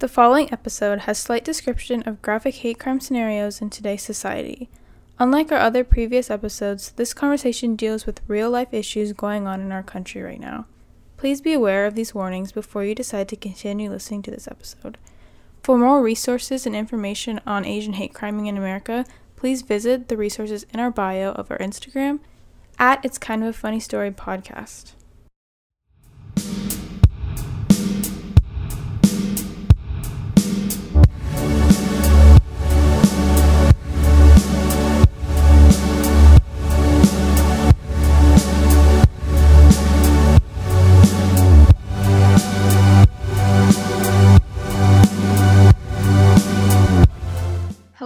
The following episode has slight description of graphic hate crime scenarios in today's society. Unlike our other previous episodes, this conversation deals with real life issues going on in our country right now. Please be aware of these warnings before you decide to continue listening to this episode. For more resources and information on Asian hate crime in America, please visit the resources in our bio of our Instagram at It's Kind of a Funny Story podcast.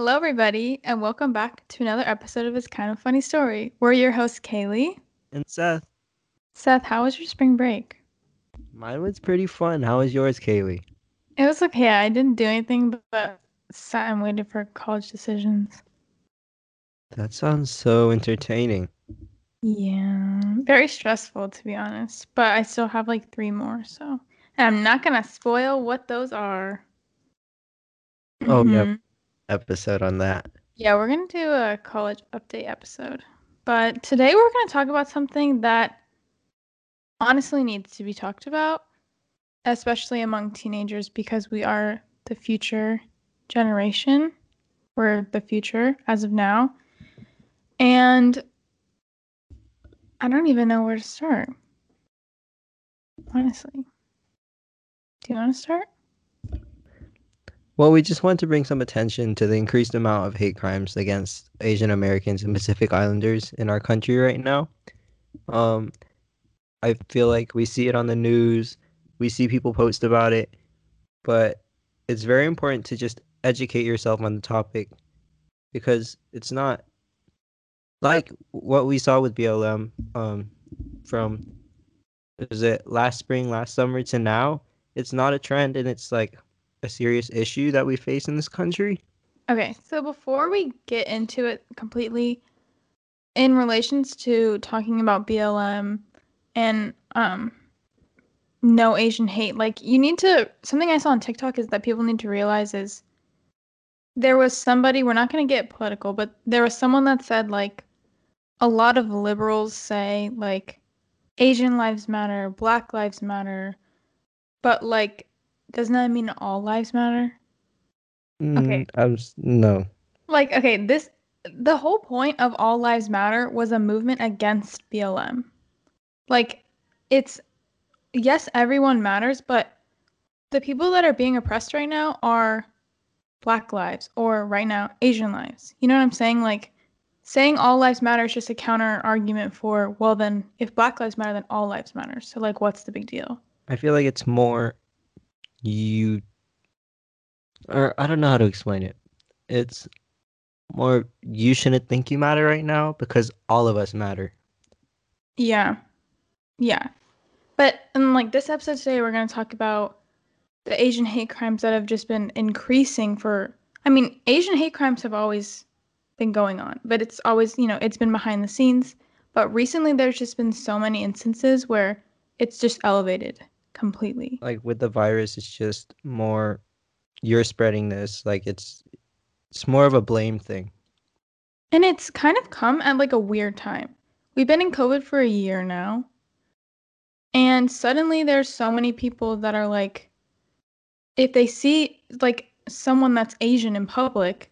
Hello, everybody, and welcome back to another episode of It's Kind of Funny Story. We're your hosts, Kaylee. And Seth, Seth, how was your spring break? mine was pretty fun. How was yours, Kaylee? It was okay. I didn't do anything but- sat and waited for college decisions. That sounds so entertaining. Yeah, very stressful to be honest. But I still have like three more, so and I'm not gonna spoil what those are. Oh, yep. Mhm. Episode on that. Yeah, we're gonna do a college update episode. But today we're gonna talk about something that honestly needs to be talked about, especially among teenagers because we are the future generation. We're the future as of now. And I don't even know where to start. Honestly. Do you want to start? Well, we just want to bring some attention to the increased amount of hate crimes against Asian Americans and Pacific Islanders in our country right now. Um, I feel like we see it on the news, we see people post about it, but it's very important to just educate yourself on the topic because it's not like what we saw with BLM um, from is it last spring, last summer to now. It's not a trend, and it's like a serious issue that we face in this country. Okay, so before we get into it completely, in relations to talking about BLM and um no Asian hate, like you need to something I saw on TikTok is that people need to realize is there was somebody, we're not gonna get political, but there was someone that said like a lot of liberals say like Asian lives matter, black lives matter, but like doesn't that mean all lives matter? Okay. Mm, I was no. like okay this the whole point of all lives matter was a movement against blm like it's yes everyone matters but the people that are being oppressed right now are black lives or right now asian lives you know what i'm saying like saying all lives matter is just a counter argument for well then if black lives matter then all lives matter so like what's the big deal I feel like it's more you or I don't know how to explain it. It's more you shouldn't think you matter right now because all of us matter. Yeah. Yeah. But in like this episode today we're going to talk about the Asian hate crimes that have just been increasing for I mean, Asian hate crimes have always been going on, but it's always, you know, it's been behind the scenes, but recently there's just been so many instances where it's just elevated completely. Like with the virus it's just more you're spreading this like it's it's more of a blame thing. And it's kind of come at like a weird time. We've been in COVID for a year now. And suddenly there's so many people that are like if they see like someone that's Asian in public,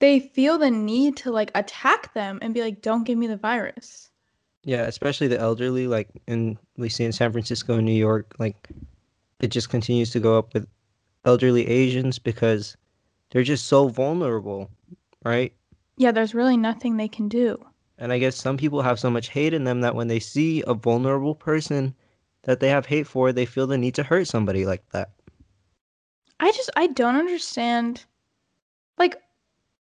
they feel the need to like attack them and be like don't give me the virus. Yeah, especially the elderly like in we see in San Francisco and New York like it just continues to go up with elderly Asians because they're just so vulnerable, right? Yeah, there's really nothing they can do. And I guess some people have so much hate in them that when they see a vulnerable person that they have hate for, they feel the need to hurt somebody like that. I just I don't understand like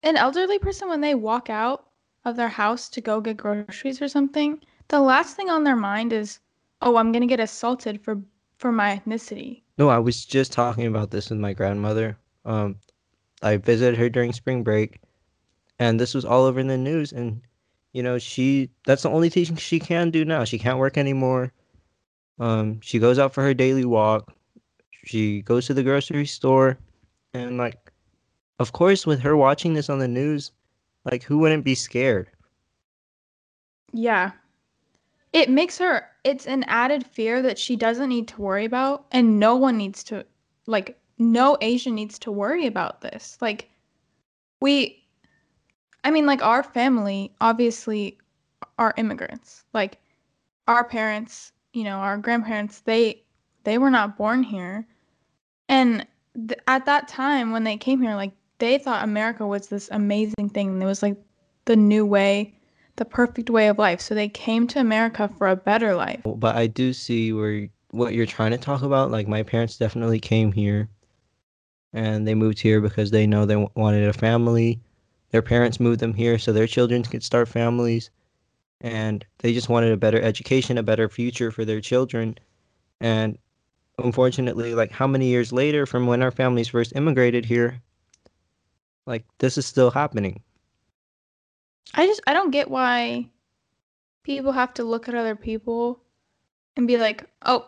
an elderly person when they walk out of their house to go get groceries or something, the last thing on their mind is, "Oh, I'm going to get assaulted for for my ethnicity." No, I was just talking about this with my grandmother. Um, I visited her during spring break, and this was all over in the news. And you know, she that's the only thing she can do now. She can't work anymore. Um, she goes out for her daily walk. she goes to the grocery store and like of course with her watching this on the news, like who wouldn't be scared? Yeah. It makes her it's an added fear that she doesn't need to worry about and no one needs to like no Asian needs to worry about this. Like we I mean like our family obviously are immigrants. Like our parents, you know, our grandparents, they they were not born here. And th- at that time when they came here like they thought America was this amazing thing. It was like the new way the perfect way of life. So they came to America for a better life. But I do see where what you're trying to talk about. Like my parents definitely came here, and they moved here because they know they wanted a family. Their parents moved them here so their children could start families, and they just wanted a better education, a better future for their children. And unfortunately, like how many years later from when our families first immigrated here, like this is still happening. I just I don't get why people have to look at other people and be like, "Oh,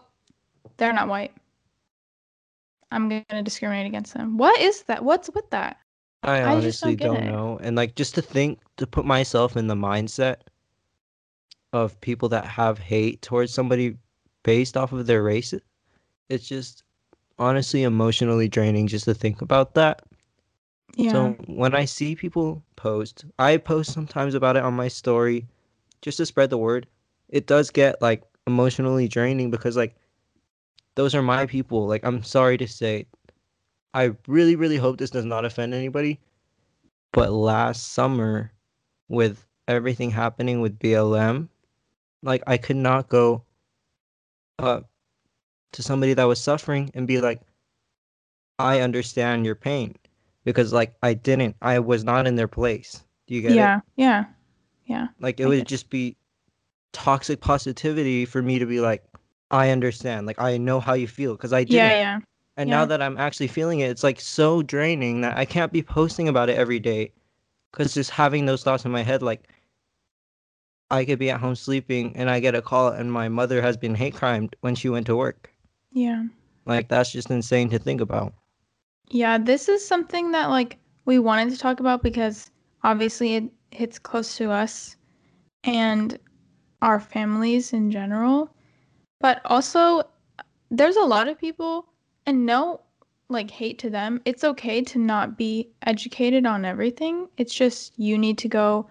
they're not white. I'm going to discriminate against them." What is that? What's with that? I honestly I don't, don't know. And like just to think to put myself in the mindset of people that have hate towards somebody based off of their race, it's just honestly emotionally draining just to think about that. Yeah. So when I see people post, I post sometimes about it on my story just to spread the word. It does get like emotionally draining because like those are my people. Like I'm sorry to say I really really hope this does not offend anybody. But last summer with everything happening with BLM, like I could not go uh to somebody that was suffering and be like I understand your pain because like I didn't, I was not in their place. Do you get yeah, it? Yeah, yeah, yeah. Like it I would just be toxic positivity for me to be like, I understand, like I know how you feel because I did. Yeah, yeah. And yeah. now that I'm actually feeling it, it's like so draining that I can't be posting about it every day because just having those thoughts in my head, like I could be at home sleeping and I get a call and my mother has been hate crimed when she went to work. Yeah. Like that's just insane to think about. Yeah, this is something that like we wanted to talk about because obviously it hits close to us and our families in general. But also there's a lot of people and no like hate to them. It's okay to not be educated on everything. It's just you need to go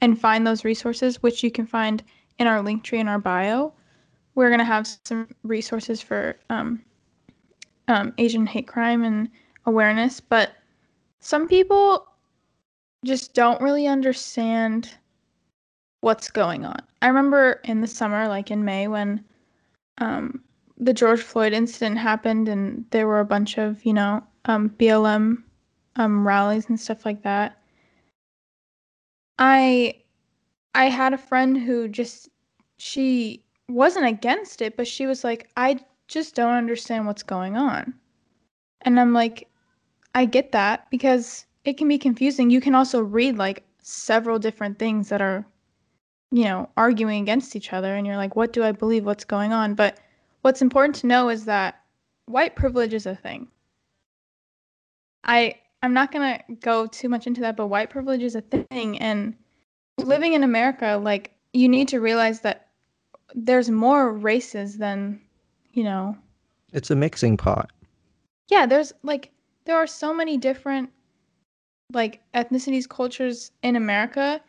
and find those resources which you can find in our link tree in our bio. We're gonna have some resources for um, um, Asian hate crime and awareness, but some people just don't really understand what's going on. I remember in the summer, like in May, when um, the George Floyd incident happened and there were a bunch of, you know, um, BLM um, rallies and stuff like that. I I had a friend who just she wasn't against it, but she was like, I just don't understand what's going on. And I'm like, I get that because it can be confusing. You can also read like several different things that are, you know, arguing against each other, and you're like, what do I believe? What's going on? But what's important to know is that white privilege is a thing. I I'm not gonna go too much into that, but white privilege is a thing, and living in America, like you need to realize that there's more races than, you know. It's a mixing pot. Yeah, there's like there are so many different like ethnicities, cultures in America.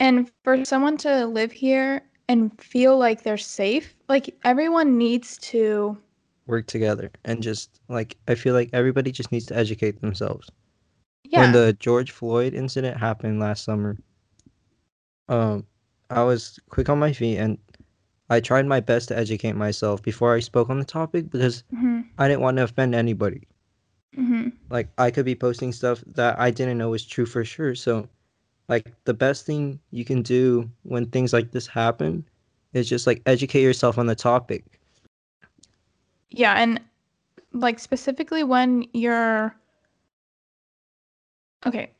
And for someone to live here and feel like they're safe, like everyone needs to work together and just like I feel like everybody just needs to educate themselves. Yeah. When the George Floyd incident happened last summer, um I was quick on my feet and I tried my best to educate myself before I spoke on the topic because mm-hmm. I didn't want to offend anybody. Mm-hmm. Like I could be posting stuff that I didn't know was true for sure. So, like the best thing you can do when things like this happen is just like educate yourself on the topic. Yeah, and like specifically when you're okay.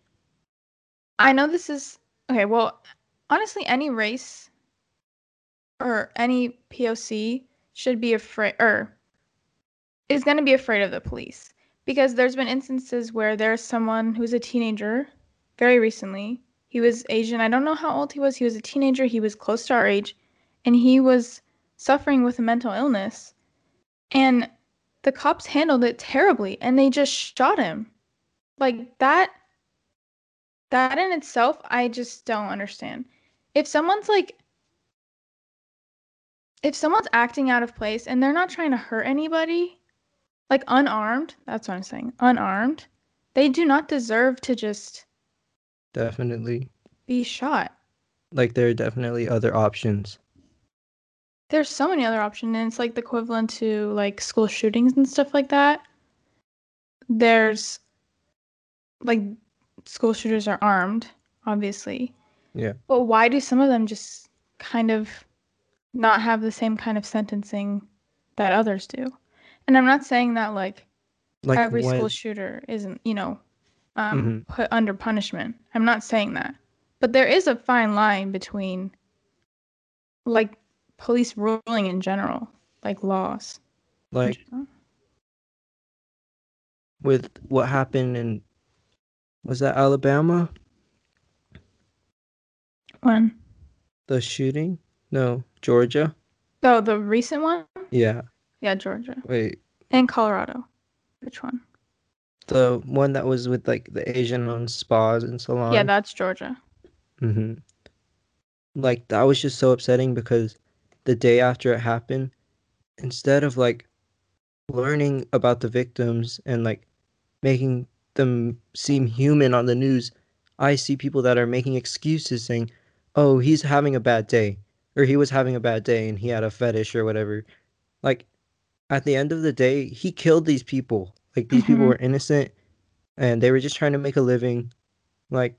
I know this is okay. Well, honestly, any race or any POC should be afraid or is going to be afraid of the police because there's been instances where there's someone who's a teenager very recently. He was Asian. I don't know how old he was. He was a teenager. He was close to our age and he was suffering with a mental illness. And the cops handled it terribly and they just shot him. Like that that in itself I just don't understand. If someone's like if someone's acting out of place and they're not trying to hurt anybody, like unarmed, that's what I'm saying, unarmed, they do not deserve to just Definitely. be shot. Like there are definitely other options. There's so many other options, and it's like the equivalent to like school shootings and stuff like that. There's like school shooters are armed, obviously. Yeah. But why do some of them just kind of not have the same kind of sentencing that others do? And I'm not saying that like, Like every when- school shooter isn't, you know, um, Mhm. put under punishment. I'm not saying that. But there is a fine line between like police ruling in general, like laws. like with what happened in was that Alabama? When? The shooting? No, Georgia. Oh, the recent one? Yeah. Yeah, Georgia. Wait, And Colorado. Which one? the one that was with like the Asian owned spas and salons. Yeah, that's Georgia. hmm Like that was just so upsetting because the day after it happened, instead of like learning about the victims and like making them seem human on the news, I see people that are making excuses saying, "Oh, he's having a bad day," or "He was having a bad day and he had a fetish or whatever." Like at the end of the day, he killed these people. Like these people Mhm. were innocent and they were just trying to make a living. Like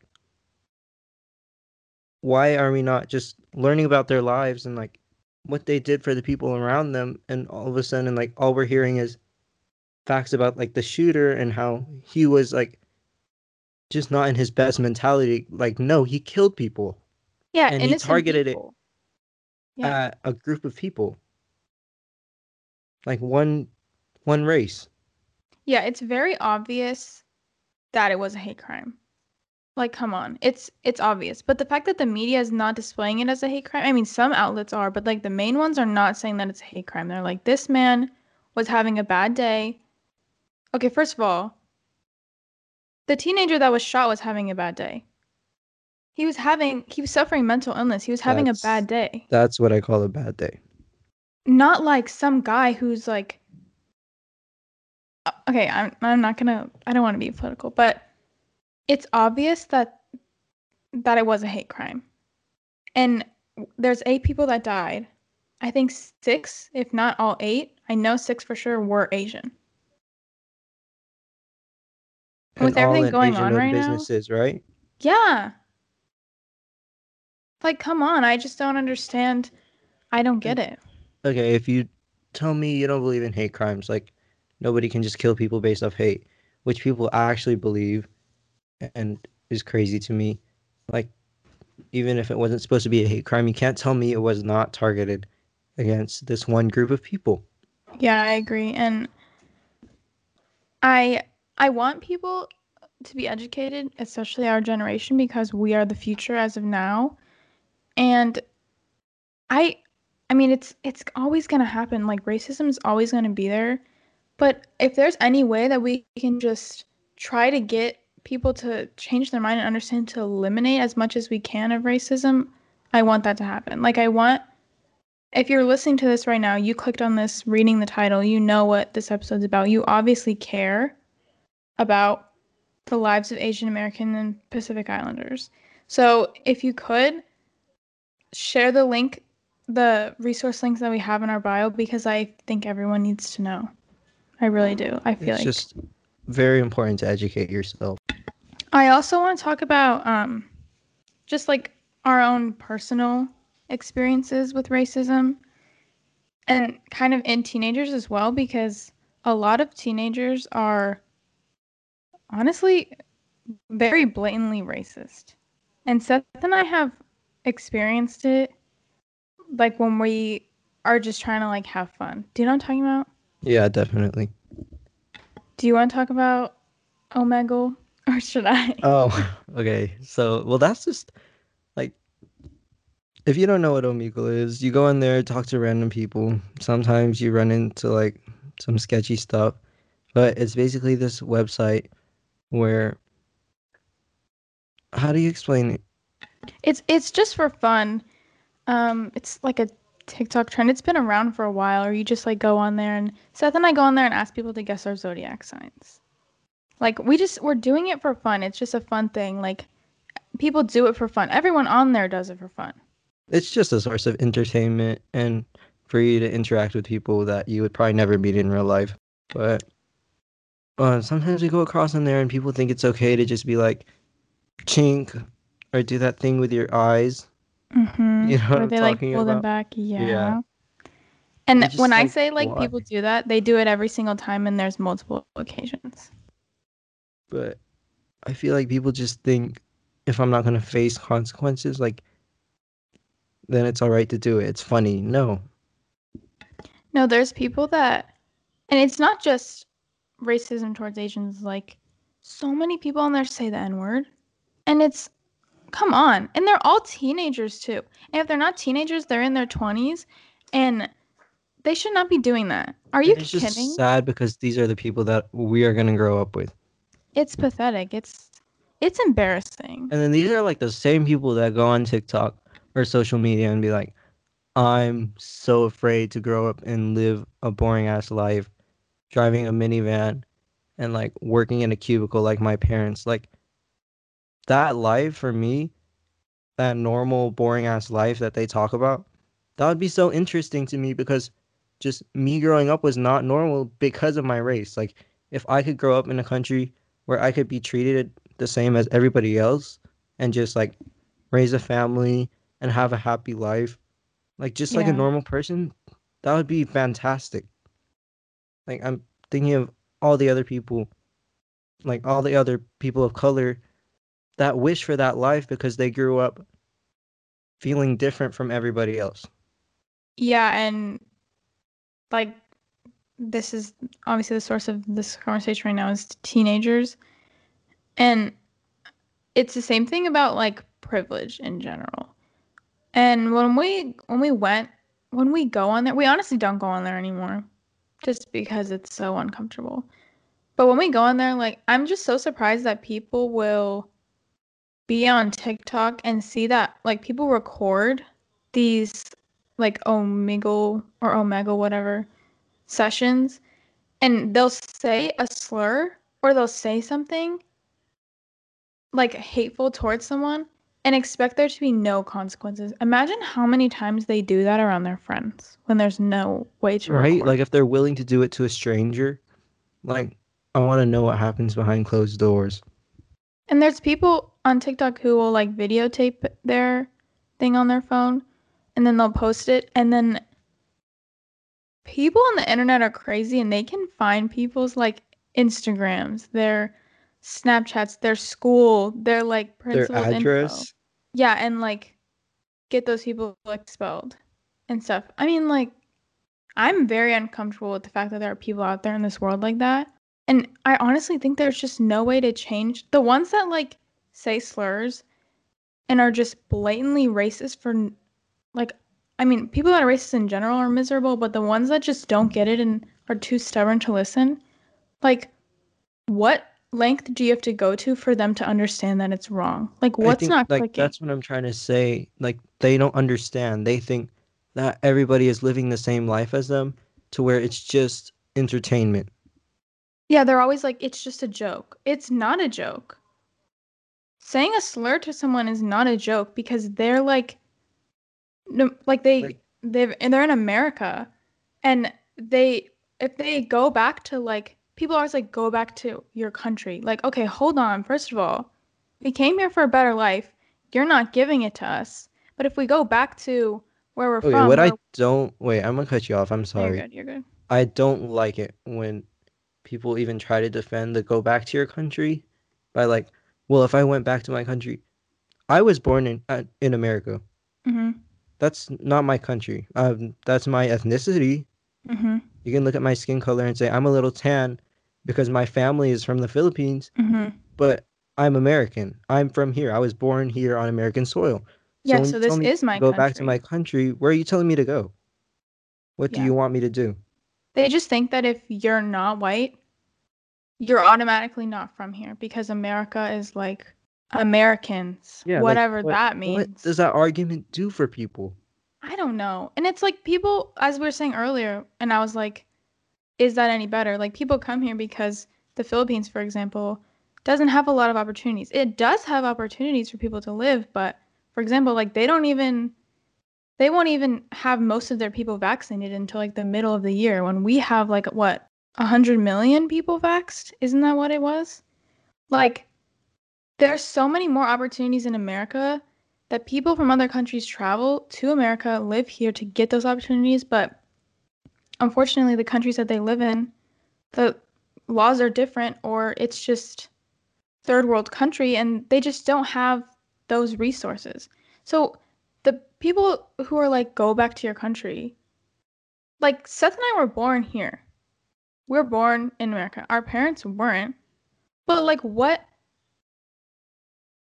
why are we not just learning about their lives and like what they did for the people around them and all of a sudden like all we're hearing is facts about like the shooter and how he was like just not in his best mentality like no he killed people Yeah, And he targeted it. Yeah. at a group of people like one one race Yeah, it's very obvious that it was a hate crime. Like, come on. It's it's obvious. But the fact that the media is not displaying it as a hate crime, I mean, some outlets are, but like the main ones are not saying that it's a hate crime. They're like, this man was having a bad day. Okay, first of all, the teenager that was shot was having a bad day. He was having he was suffering mental illness. He was having That's- a bad day. that's what i call a bad day not like some guy who's like okay i'm i'm not gonna i don't want to be political but it's obvious that that it was a hate crime. And there's eight people that died. I think six if not all eight i know six for sure were asian. And With everything going on Asian-owned right now? businesses right? Yeah. Like come on i just don't understand. I don't get mm. it okay, if you tell me you don't believe in hate crimes, like nobody can just kill people based off hate, which people actually believe and is crazy to me. Like, even if it wasn't supposed to be a hate crime, you can't tell me it was not targeted against this one group of people. Yeah, I agree. And I I want people to be educated, especially our generation because we are the future as of now. And I I mean it's it's always going to happen. Like racism is always going to be there. But if there's any way that we can just try to get people to change their mind and understand to eliminate as much as we can of racism, I want that to happen. Like I want if you're listening to this right now, you clicked on this reading the title, you know what this episode's about. You obviously care about the lives of Asian American and Pacific Islanders. So if you could share the link, the resource links that we have in our bio, because I think everyone needs to know. I really do. I feel It's like just very important to educate yourself. I also want to talk about um, just like our own personal experiences with racism and kind of in teenagers as well, because a lot of teenagers are honestly very blatantly racist. And Seth and I have experienced it like when we are just trying to like have fun. Do you know what I'm talking about? Yeah, definitely. Do you want to talk about Omegle or should I? Oh, okay. So, well, that's just like if you don't know what Omegle is, you go in there, talk to random people. Sometimes you run into like some sketchy stuff, but it's basically this website where how do you explain it? It's it's just for fun. Um, it's like a TikTok trend. It's been around for a while. Or you just like go on there and Seth and I go on there and ask people to guess our zodiac signs. Like we just we're doing it for fun. It's just a fun thing. Like people do it for fun. Everyone on there does it for fun. It's just a source of entertainment and for you to interact with people that you would probably never meet in real life. But uh, sometimes we go across on there and people think it's okay to just be like chink or do that thing with your eyes. Mm-hmm. You know what Where I'm they like talking pull them back. Yeah. Yeah. And just when I say like why? people do that, they do it every single time and there's multiple occasions. But I feel like people just think if I'm not gonna face consequences, like then it's all right to do it. It's funny. No. No, there's people that, and it's not just racism towards Asians. Like, so many people on there say the N word, and it's, come on, and they're all teenagers too. And if they're not teenagers, they're in their twenties, and they should not be doing that. Are you it's kidding? just sad because these are the people that we are gonna grow up with. It's pathetic. It's, it's embarrassing. And then these are like the same people that go on TikTok or social media and be like, I'm so afraid to grow up and live a boring ass life, driving a minivan and like working in a cubicle like my parents. Like that life for me, that normal, boring ass life that they talk about, that would be so interesting to me because just me growing up was not normal because of my race. Like if I could grow up in a country where I could be treated the same as everybody else and just like raise a family and have a happy life like just like a normal person that would be fantastic like i'm thinking of all the other people like all the other people of color that wish for that life because they grew up feeling different from everybody else Yeah, and like this is obviously the source of this conversation right now is teenagers. And it's the same thing about like privilege in general. And when we when we went when we go on there, we honestly don't go on there anymore just because it's so uncomfortable. But when we go on there, like I'm just so surprised that people will be on TikTok and see that like people record these like Omegle or Omega whatever sessions and they'll say a slur or they'll say something like hateful towards someone and expect there to be no consequences. Imagine how many times they do that around their friends when there's no way to right record. like if they're willing to do it to a stranger like i want to know what happens behind closed doors And there's people on TikTok who will like videotape their thing on their phone and then they'll post it and then people on the internet are crazy and they can find people's like Instagrams, their Snapchats, their school, their like their principal's info. Yeah, and like get those people expelled and stuff. I mean, like, I'm very uncomfortable with the fact that there are people out there in this world like that. And I honestly think there's just no way to change the ones that like say slurs and are just blatantly racist for like I mean, people that are racist in general are miserable, but the ones that just don't get it and are too stubborn to listen, like what length do you have to go to for them to understand that it's wrong? Like what's think, not like clicking? that's what I'm trying to say. Like they don't understand. They think that everybody is living the same life as them to where it's just entertainment. Yeah, they're always like, it's just a joke. It's not a joke. Saying a slur to someone is not a joke because they're like, no, like they Like- they've and they're in America, and they if they go back to like people always like go back to your country. Like, okay, hold on. First of all, we came here for a better life. You're not giving it to us. But if we go back to where we're Okay, from, what I don't wait, I'm gonna cut you off. I'm No, you're sorry. good. You're good. I don't like it when people even try to defend the go back to your country by like, well, if I went back to my country, I was born in uh, in America. Mhm. That's not my country. Um, that's my ethnicity. Mhm. You can look at my skin color and say I'm a little tan because my family is from the Philippines, hmm but I'm American. I'm from here. I was born here on American soil. Yeah, when so this is my go back to my country. Where are you telling me to go? What do you want me to do? They just think that if you're not white, you're automatically not from here because America is like Americans, Yeah, like, whatever what- that means. What does that argument do for people? I don't know. And it's like people, as we were saying earlier, and I was like, is that any better? Like people come here because the Philippines, for example, doesn't have a lot of opportunities. It does have opportunities for people to live, but for example, like they don't even they won't even have most of their people vaccinated until like the middle of the year when we have like what, 100 million people vaxxed? Isn't that what it was? Like there's so many more opportunities in America that people from other countries travel to America, live here to get those opportunities, but unfortunately, the countries that they live in, the laws are different, or it's just third world country, and they just don't have those resources. So people who are like, go back to your country, like Seth and I were born here. We're born in America. Our parents weren't. But like, what?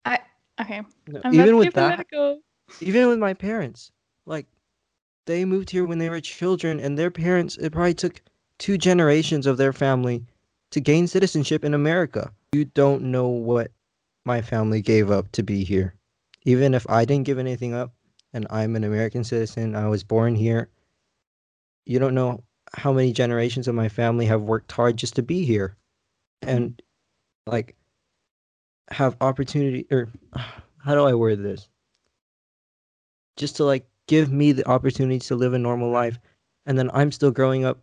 I okay. No, I'm even with that, go. even with my parents, like they moved here when they were children, and their parents, it probably took two generations of their family to gain citizenship in America. You don't know what my family gave up to be here. Even if I didn't give anything up and I'm an American citizen, I was born here, you don't know how many generations of my family have worked hard just to be here and like have opportunity or how do I word this? Just to like give me the opportunity to live a normal life and then I'm still growing up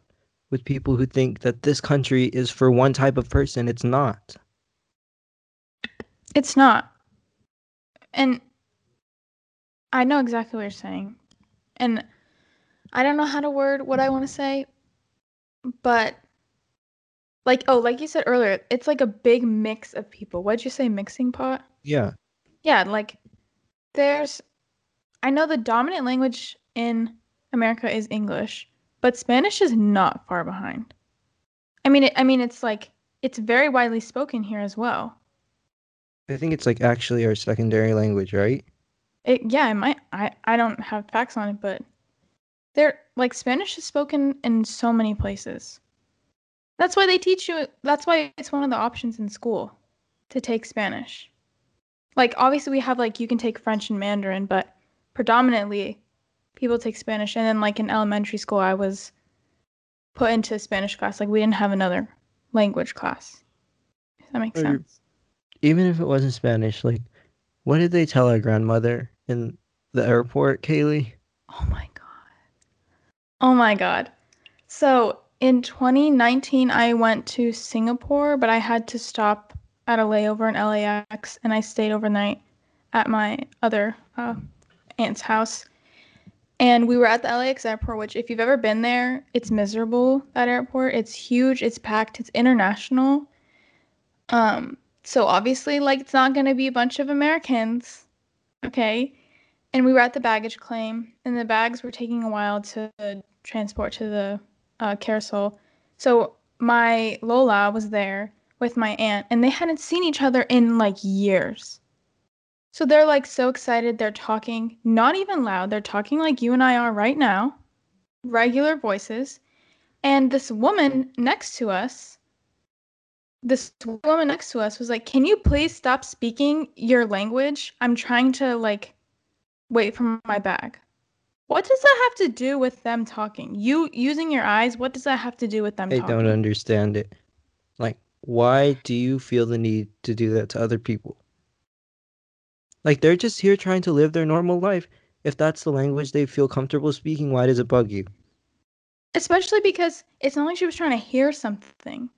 with people who think that this country is for one type of person. It's not. It's not. And I know exactly what you're saying. And I don't know how to word what I want to say, but like oh, like you said earlier, it's like a big mix of people. What'd you say mixing pot? Yeah. Yeah, like there's I know the dominant language in America is English, but Spanish is not far behind. I mean it, I mean it's like it's very widely spoken here as well. I think it's like actually our secondary language, right? It yeah, it might I I don't have facts on it, but there like Spanish is spoken in so many places. That's why they teach you that's why it's one of the options in school to take Spanish. Like obviously we have like you can take French and Mandarin, but predominantly people take Spanish and then like in elementary school I was put into a Spanish class. Like we didn't have another language class. If that makes sense. Even if it wasn't Spanish, like what did they tell our grandmother in the airport, Kaylee? Oh my god. Oh my god. So in 2019, I went to Singapore, but I had to stop at a layover in LAX and I stayed overnight at my other uh, aunt's house. And we were at the LAX airport, which, if you've ever been there, it's miserable. That airport, it's huge, it's packed, it's international. Um, so obviously, like, it's not gonna be a bunch of Americans, okay? and we were at the baggage claim and the bags were taking a while to transport to the uh, carousel. So my lola was there with my aunt and they hadn't seen each other in like years. So they're like so excited they're talking not even loud they're talking like you and i are right now regular voices. And this woman next to us this woman next to us was like can you please stop speaking your language i'm trying to like wait for my bag. What does that have to do with them talking? You using your eyes, what does that have to do with them I talking? don't understand it. Like, why do you feel the need to do that to other people? Like, they're just here trying to live their normal life. If that's the language they feel comfortable speaking, why does it bug you? Especially because it's not like she was trying to hear something.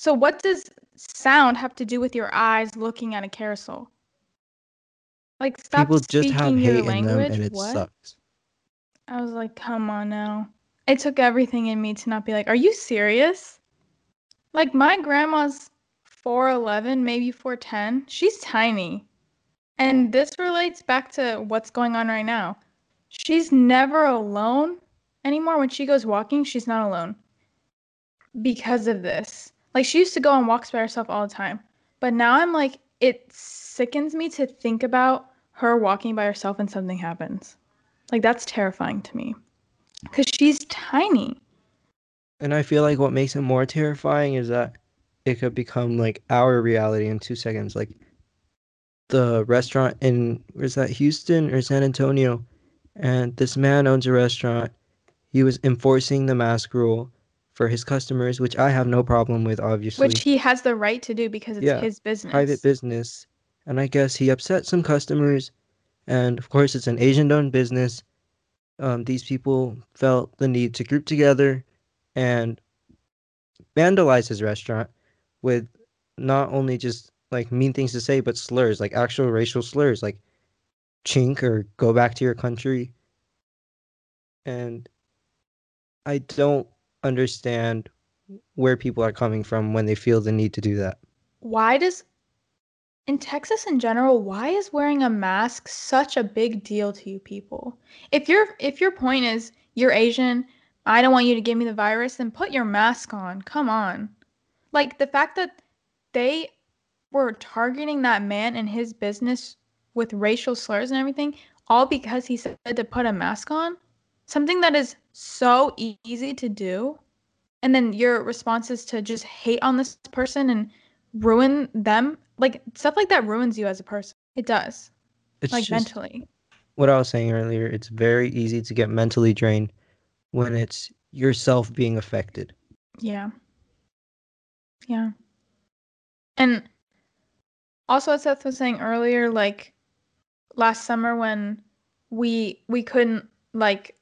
So what does sound have to do with your eyes looking at a carousel? Like stop People just speaking have your hate in language. them and it what? sucks. I was like, come on now. It took everything in me to not be like, are you serious? Like my grandma's 4'11, maybe 4'10. She's tiny. And this relates back to what's going on right now. She's never alone anymore. When she goes walking, she's not alone because of this. Like she used to go on walks by herself all the time, but now I'm like, it sickens me to think about her walking by herself and something happens. Like that's terrifying to me because she's tiny. And I feel like what makes it more terrifying is that it could become like our reality in two seconds. Like the restaurant in where's that Houston or San Antonio, and this man owns a restaurant. He was enforcing the mask rule for his customers, which I have no problem with, obviously. Which he has the right to do because it's Yeah, his business. private business. And I guess he upset some customers. And of course, it's an Asian owned business. Um, these people felt the need to group together and vandalize his restaurant with not only just like mean things to say, but slurs, like actual racial slurs, like chink or go back to your country. And I don't understand where people are coming from when they feel the need to do that. why does in Texas in general, why is wearing a mask such a big deal to you people? If your if your point is you're Asian, I don't want you to give me the virus, then put your mask on. Come on. Like the fact that they were targeting that man and his business with racial slurs and everything, all because he said to put a mask on, something that is so easy to do. And then your response is to just hate on this person and ruin them. Like stuff like that ruins you as a person. It does. It's like just mentally. what I was saying earlier. It's very easy to get mentally drained when it's yourself being affected. Yeah. Yeah. And also as Seth was saying earlier, like last summer when we we couldn't like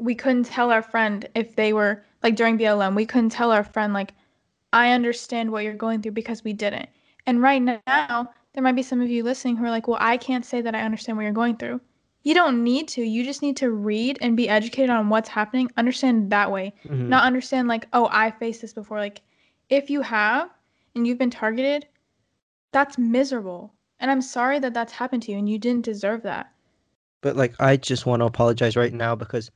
we couldn't tell our friend if they were like during BLM, we couldn't tell our friend like I understand what you're going through because we didn't. And right now, there might be some of you listening who are like, "Well, I can't say that I understand what you're going through." You don't need to. You just need to read and be educated on what's happening, understand that way, Mhm. not understand like, "Oh, I faced this before." Like if you have and you've been targeted, that's miserable. And I'm sorry that that's happened to you and you didn't deserve that. But like, I just want to apologize right now because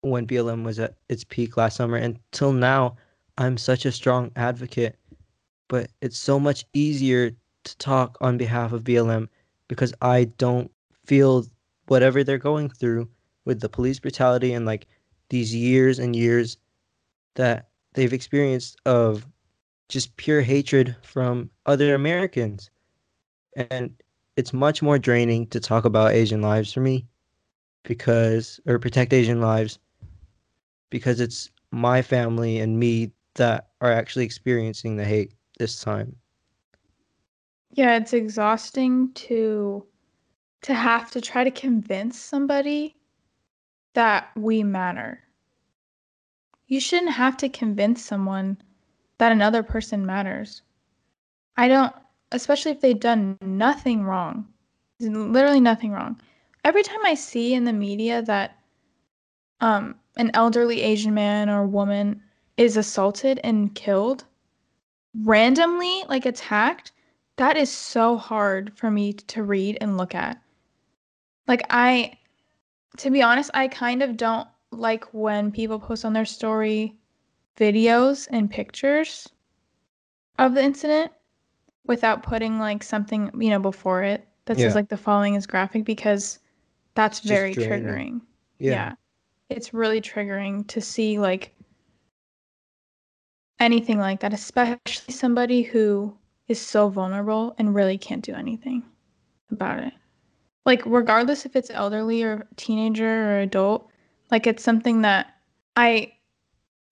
when BLM was at its peak last summer until now, I'm such a strong advocate. But it's so much easier to talk on behalf of BLM because I don't feel whatever they're going through with the police brutality and like these years and years that they've experienced of just pure hatred from other Americans. And it's much more draining to talk about Asian lives for me because or protect Asian lives because it's my family and me that are actually experiencing the hate this time. Yeah, it's exhausting to to have to try to convince somebody that we matter. You shouldn't have to convince someone that another person matters. I don't, especially if they've done nothing wrong. Literally nothing wrong. Every time I see in the media that um an elderly Asian man or woman is assaulted and killed randomly, like attacked, that is so hard for me to read and look at. Like I to be honest, I kind of don't like when people post on their story videos and pictures of the incident without putting like something, you know, before it that Yeah. says like the following is graphic because that's just very draining. triggering. Yeah. yeah. It's really triggering to see like anything like that, especially somebody who is so vulnerable and really can't do anything about it. Like, regardless if it's elderly or teenager or adult, like, it's something that I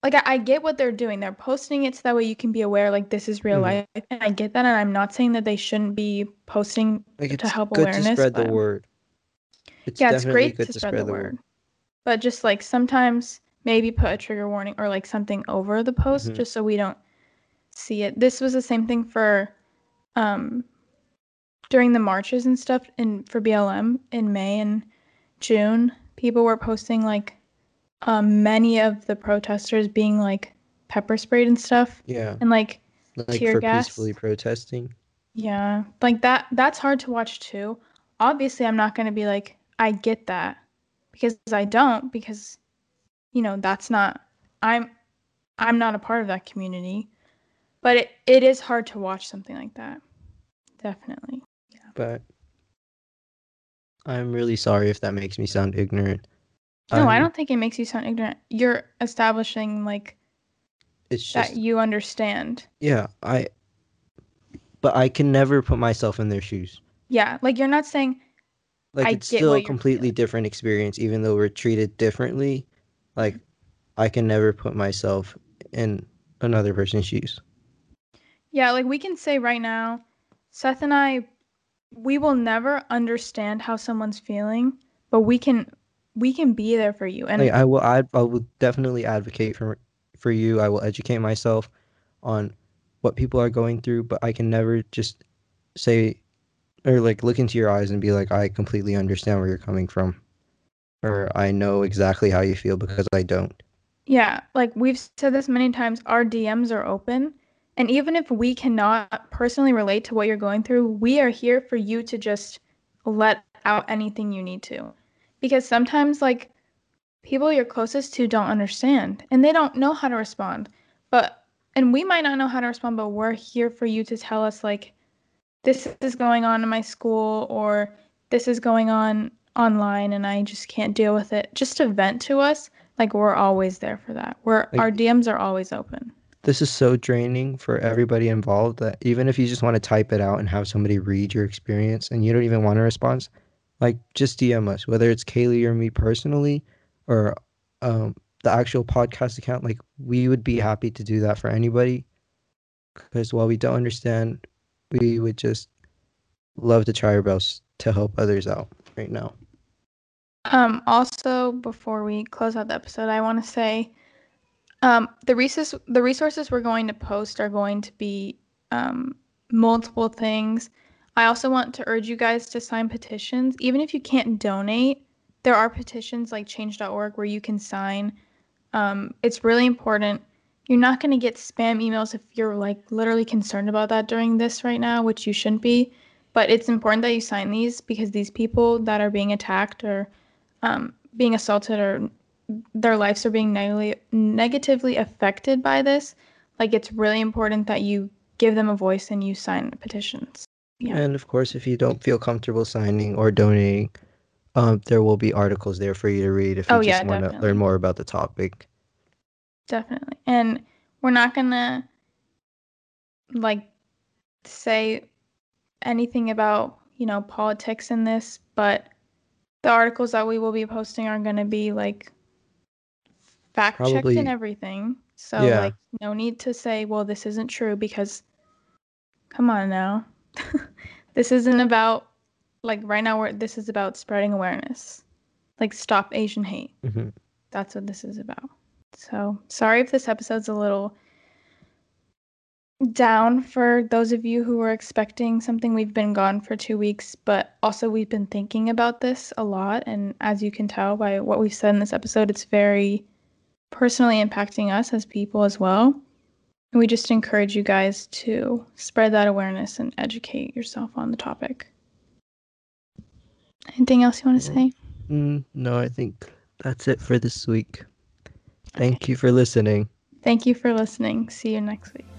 like. I, I get what they're doing. They're posting it so that way you can be aware, like, this is real Mhm. life. And I get that. And I'm not saying that they shouldn't be posting Like to it's help good awareness. to spread the word. It's yeah, it's great good to spread, the, the word. But just like sometimes maybe put a trigger warning or like something over the post Mhm. just so we don't see it. This was the same thing for um during the marches and stuff in for BLM in May and June. People were posting like um many of the protesters being like pepper sprayed and stuff Yeah. and like Like tear for gas. peacefully protesting. yeah, like that that's hard to watch too. Obviously, I'm not going to be like I get that because I don't because you know, that's not I'm I'm not a part of that community. But it, it is hard to watch something like that. Definitely. Yeah. But I'm really sorry if that makes me sound ignorant. No, I I'm- don't think it makes you sound ignorant. You're establishing like It's just that you understand. yeah, I. But I can never put myself in their shoes. Yeah, like you're not saying Like I it's still a completely feeling. different experience, even though we're treated differently. Like I can never put myself in another person's shoes. Yeah, like we can say right now, Seth and I, we will never understand how someone's feeling, but we can we can be there for you. And Like I will, I, I will definitely advocate for for you. I will educate myself on what people are going through, but I can never just say or like look into your eyes and be like, I completely understand where you're coming from, or I know exactly how you feel because I don't. yeah, like we've said this many times, our DMs are open. And even if we cannot personally relate to what you're going through, we are here for you to just let out anything you need to. Because sometimes, like, people you're closest to don't understand and they don't know how to respond. But, and we might not know how to respond, but we're here for you to tell us, like, this is going on in my school or this is going on online and I just can't deal with it. Just to vent to us, like, we're always there for that. We're, Like- our DMs are always open. This is so draining for everybody involved that even if you just want to type it out and have somebody read your experience and you don't even want a response, like just DM us, whether it's Kaylee or me personally or um, the actual podcast account. Like we would be happy to do that for anybody because while we don't understand, we would just love to try our best to help others out right now. Um, also, before we close out the episode, I want to say um, the resources the resources we're going to post are going to be um, multiple things. I also want to urge you guys to sign petitions, even if you can't donate. There are petitions like Change.org where you can sign. Um, it's really important. You're not going to get spam emails if you're like literally concerned about that during this right now, which you shouldn't be. But it's important that you sign these because these people that are being attacked or um, being assaulted or their lives are being negatively negatively affected by this, like it's really important that you give them a voice and you sign petitions. Yeah. And of course, if you don't feel comfortable signing or donating, um, there will be articles there for you to read if you Oh, just yeah, want to learn more about the topic. Definitely. And we're not gonna like say anything about, you know, politics in this, but the articles that we will be posting are gonna be like fact checked and everything. So Yeah. like no need to say, well, this isn't true because come on now. this isn't about like right now we're this is about spreading awareness. Like stop Asian hate. hmm That's what this is about. So sorry if this episode's a little down for those of you who were expecting something. We've been gone for two weeks, but also we've been thinking about this a lot. And as you can tell by what we've said in this episode, it's very personally impacting us as people as well. And we just encourage you guys to spread that awareness and educate yourself on the topic. Anything else you want to say? Mm, no, I think that's it for this week. Thank you for listening. Thank you for listening. See you next week.